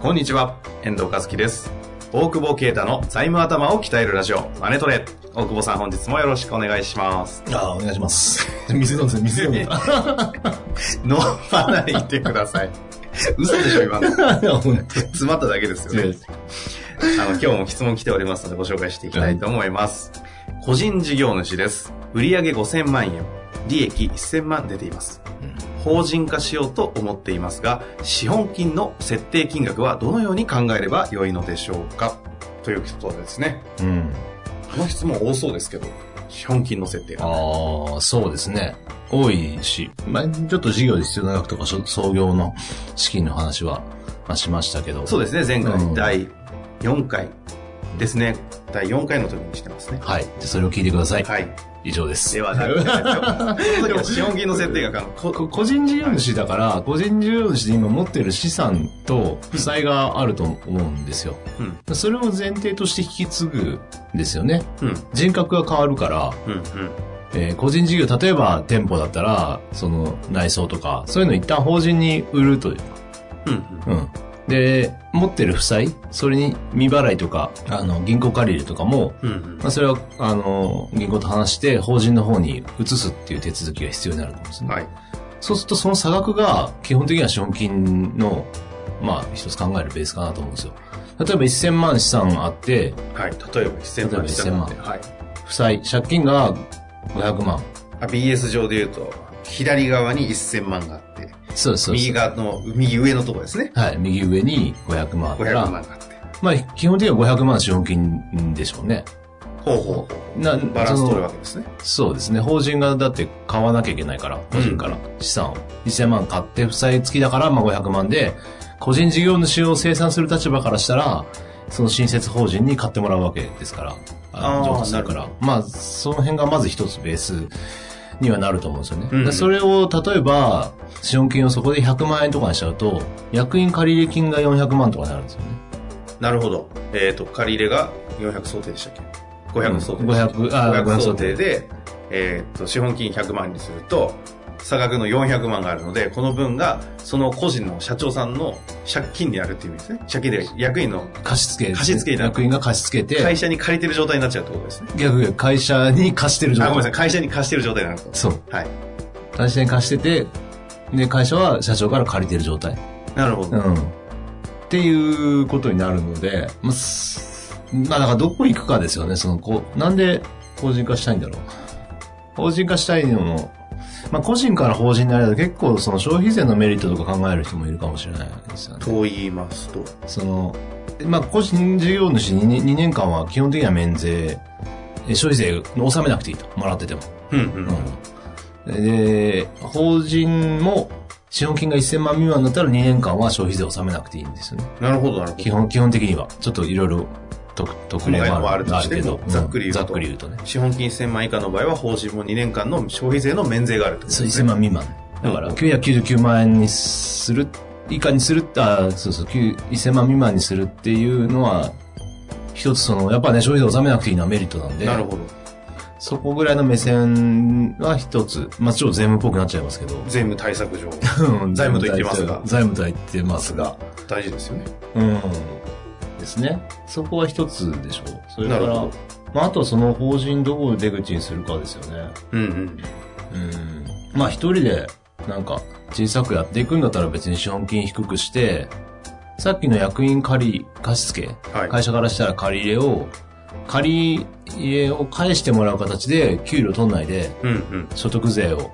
こんにちは、遠藤和樹です。大久保啓太の財務頭を鍛えるラジオ、マネトレ。大久保さん本日もよろしくお願いします。ああ、お願いします。水飲んで、水飲んで。飲まないでください。嘘でしょ、今の。詰まっただけですよね。あの、今日も質問来ておりますのでご紹介していきたいと思います。個人事業主です。売上5000万円、利益1000万出ています。法人化しようと思っていますが、資本金の設定金額はどのように考えれば良いのでしょうか？ということですね。うん。この質問多そうですけど、資本金の設定。ああ、そうですね。多いし、まあ、ちょっと事業で必要な額とか、創業の資金の話は、まあ、しましたけど。そうですね、前うん回第4回ですね。第4回の時にしてますね。はい。でそれを聞いてください。はい。以上です。ではなくて、その時は資本金の設定額がここ個人事業主だから、個人事業主で今持ってる資産と負債があると思うんですよ。うん、それを前提として引き継ぐんですよね。うん、人格が変わるから、うん、うん。えー個人事業、例えば店舗だったら、その内装とか、そういうの一旦法人に売るという。うん、うん。で、持ってる負債、それに未払いとか、あの、銀行借り入れとかも、うん、うんまあ、それは、あの、銀行と話して、法人の方に移すっていう手続きが必要になると思うんですね。はい。そうすると、その差額が、基本的には資本金の、まあ、一つ考えるベースかなと思うんですよ。例えば1000万資産あって、はい。例えば1000万例えば1000万はい。負債、借金が500万。あ BS 上で言うと、左側に1000万があって、そうです、そう。右側の、右上のところですね。はい、右上に500万あった500ら、万があって。まあ、基本的には500万資本金でしょうね。ほうほうほなう。バランス取るわけですね。そうですね。法人がだって買わなきゃいけないから、個人から資産を。1000万買って負債付きだから、まあ500万で、個人事業主を生産する立場からしたら、その新設法人に買ってもらうわけですから、あー譲渡するから。まあ、その辺がまず一つベースにはなると思うんですよね。うんでそれを、例えば、資本金をそこで100万円とかにしちゃうと、役員借入金が400万とかになるんですよね。なるほど。えっ、と、借り入れが400想定でしたっけ ?500 想定でしたっけ？500あー500 500想想定定で、えっ、と、資本金100万にすると、差額の400万があるので、この分が、その個人の社長さんの借金になるっていう意味ですね。借金で役員の貸し付け。貸し付け役員が貸し付けて、会社に借りてる状態になっちゃうってことですね。逆に会社に貸してる状あ、態。ごめんなさい。会社に貸してる状態になると。そう。はい。会社に貸してて、で、会社は社長から借りてる状態。なるほど。うん。っていうことになるので、まあ、すまあ、だからどこ行くかですよね。その、こう、なんで法人化したいんだろう。法人化したいのも、まあ、個人から法人になれると結構その消費税のメリットとか考える人もいるかもしれないですよね。と言いますと。その、まあ、個人事業主 2, 年2年間は基本的には免税、え消費税を納めなくていいと。もらってても。うんうん。うん。で、法人も資本金が1000万未満だったら2年間は消費税を納めなくていいんですよね。なるほど、なるほど。基本、基本的には。ちょっといろいろ特特例細かいのははあるとしてもけど、ざっくり言うとね。資本金1000万以下の場合は、法人も2年間の消費税の免税があるとそう、1000ですね。万未満。だから、999万円にする、以下にする、あ、そうそう、9 1000万未満にするっていうのは、一つその、やっぱね、消費税を納めなくていいのはメリットなんで、なるほど。そこぐらいの目線は一つ、まあちょっと税務っぽくなっちゃいますけど、税務対策上、うん財務と言ってますが財務とは言ってますが。大事ですよね。うん。ですね。そこは一つでしょう。それからまあ、あとはその法人どこを出口にするかですよね。うんうん。うん。まあ一人で、なんか、小さくやっていくんだったら別に資本金低くして、さっきの役員借り、貸付、はい会社からしたら借り入れを、借り入れを返してもらう形で、給料取んないで。所得税を、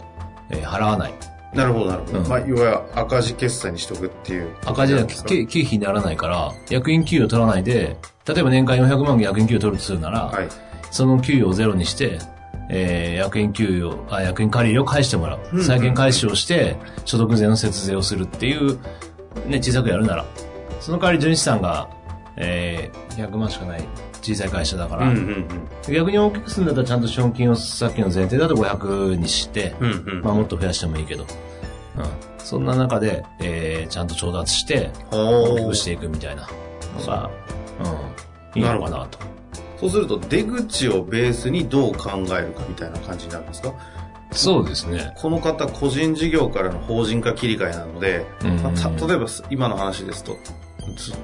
えー払わない。なるほど、なるほど。うんまあ、要は赤字決済にしとくっていう。赤字は経費にならないから、役員給与取らないで、例えば年間400万役員給与取るとするなら、はい。その給与をゼロにして、えー、役員給与、あ、役員借り入れを返してもらう。債権回収をして、所得税の節税をするっていう、ね、小さくやるなら。その代わり、純資産が、えー、100万しかない小さい会社だから、うんうんうん、逆に大きくするんだったらちゃんと資本金をさっきの前提だと500にして、うんうん、まあもっと増やしてもいいけど、うん、そんな中で、えー、ちゃんと調達して、大きくしていくみたいなのが、うん、いいのかなと。そうすると出口をベースにどう考えるかみたいな感じになるんですか？そうですね。この方、個人事業からの法人化切り替えなので、うん。うん、まあ、例えば今の話ですと、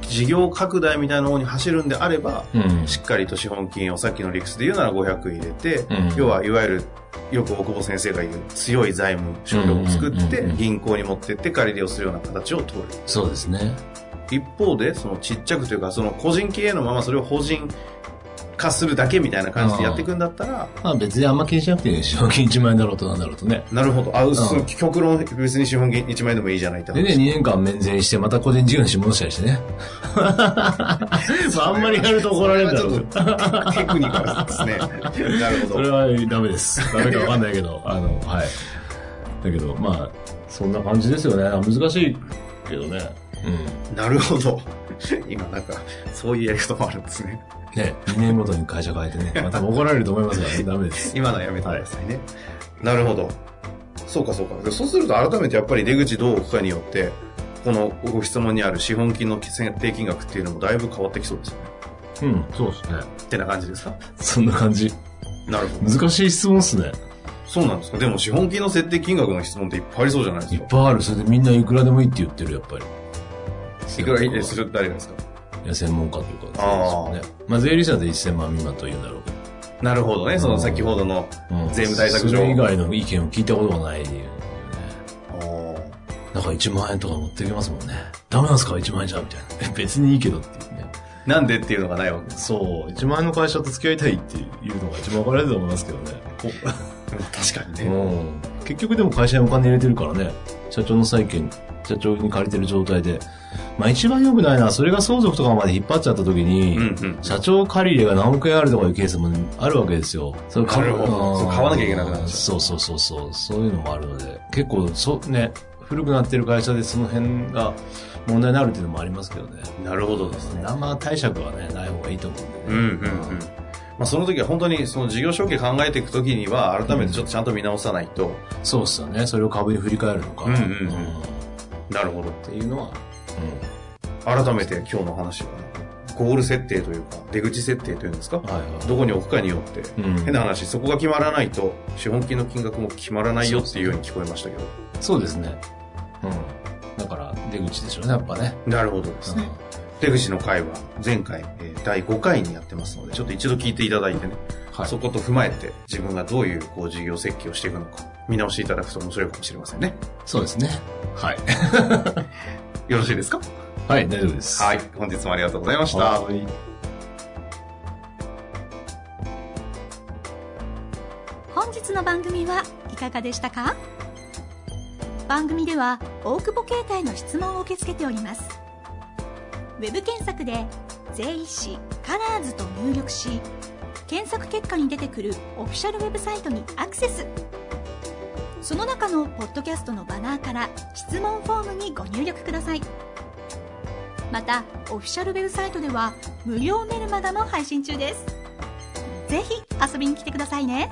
事業拡大みたいな方に走るんであれば、うん、しっかりと資本金をさっきの理屈で言うなら500入れて、うん、要はいわゆるよく大久保先生が言う強い財務省力を作って銀行に持ってって借り入れをするような形を取る。そうですね。一方で、そのちっちゃくというか、その個人経営のままそれを法人化するだけみたいな感じでやっていくんだったら。まあ別にあんま気にしなくていい資本金1万円だろうとなんだろうとね。なるほど。あ、うん、極論別に資本金1万円でもいいじゃないでね、2年間免税してまた個人事業に戻したりしてね。まああんまりやると怒られるだろう。テクニカルですね。なるほど。それはダメです。ダメかわかんないけど、あの、はい。だけど、まあ、そんな感じですよね。難しいけどね。うん。なるほど。今なんか、そういうやり方もあるんですね。ね、2年ごとに会社変えてね、また怒られると思いますからね、ダメです。今のはやめてくださいね。はい、なるほど。そうかそうか。そうすると改めてやっぱり出口どう置くかによって、このご質問にある資本金の設定金額っていうのもだいぶ変わってきそうですよね。うん、そうですね。ってな感じですか？そんな感じ。なるほど。難しい質問っすね。そうなんですか？でも資本金の設定金額の質問っていっぱいありそうじゃないですかいっぱいある。それでみんないくらでもいいって言ってる、やっぱり。いくらいいです？る誰ですか？いや、専門家というかですよね。まあ、税理士だと1000万未満と言うんだろうけど。なるほどね。その先ほどの税務対策上。それ以外の意見を聞いたことがないね。なんか1万円とか持ってきますもんね。ダメなんですか ?1 万円じゃんみたいな。別にいいけどっていうね。なんでっていうのがないわけそう。1万円の会社と付き合いたいっていうのが一番分かれると思いますけどね。確かにね。うん。結局でも会社にお金入れてるからね。社長の債権、社長に借りてる状態で、まあ一番良くないのは、それが相続とかまで引っ張っちゃった時に、うんうん、社長借り入れが何億円あるとかいうケースもあるわけですよ。それ買買わなきゃいけなくなっちゃう。そうそうそうそう。そういうのもあるので、結構、そ、ね、古くなってる会社でその辺が問題になるっていうのもありますけどね。なるほどですね。あんま解釈はね、ない方がいいと思うんでね。うんうんうん。まあ、その時は本当にその事業承継考えていく時には改めてちょっとちゃんと見直さないと、うん、そうっすよねそれを株に振り返るのか、うんうんうん、なるほどっていうのは、うん、改めて今日の話はゴール設定というか出口設定というんですか、はいはい、どこに置くかによって、うん、変な話そこが決まらないと資本金の金額も決まらないよっていうように聞こえましたけど。そうですね。うん。だから出口でしょうねやっぱね。なるほどですね、出口の回は前回、えー、第5回にやってますのでちょっと一度聞いていただいてね、はい、そこと踏まえて自分がどういうこう事業設計をしていくのか見直していただくと面白いかもしれませんねそうですねはい よろしいですか？はい、大丈夫です。はい、本日もありがとうございました。本日の番組はいかがでしたか？番組では大久保携帯の質問を受け付けております。ウェブ検索で税理士カラーズと入力し、検索結果に出てくるオフィシャルウェブサイトにアクセス。その中のポッドキャストのバナーから質問フォームにご入力ください。またオフィシャルウェブサイトでは無料メルマガも配信中ですぜひ遊びに来てくださいね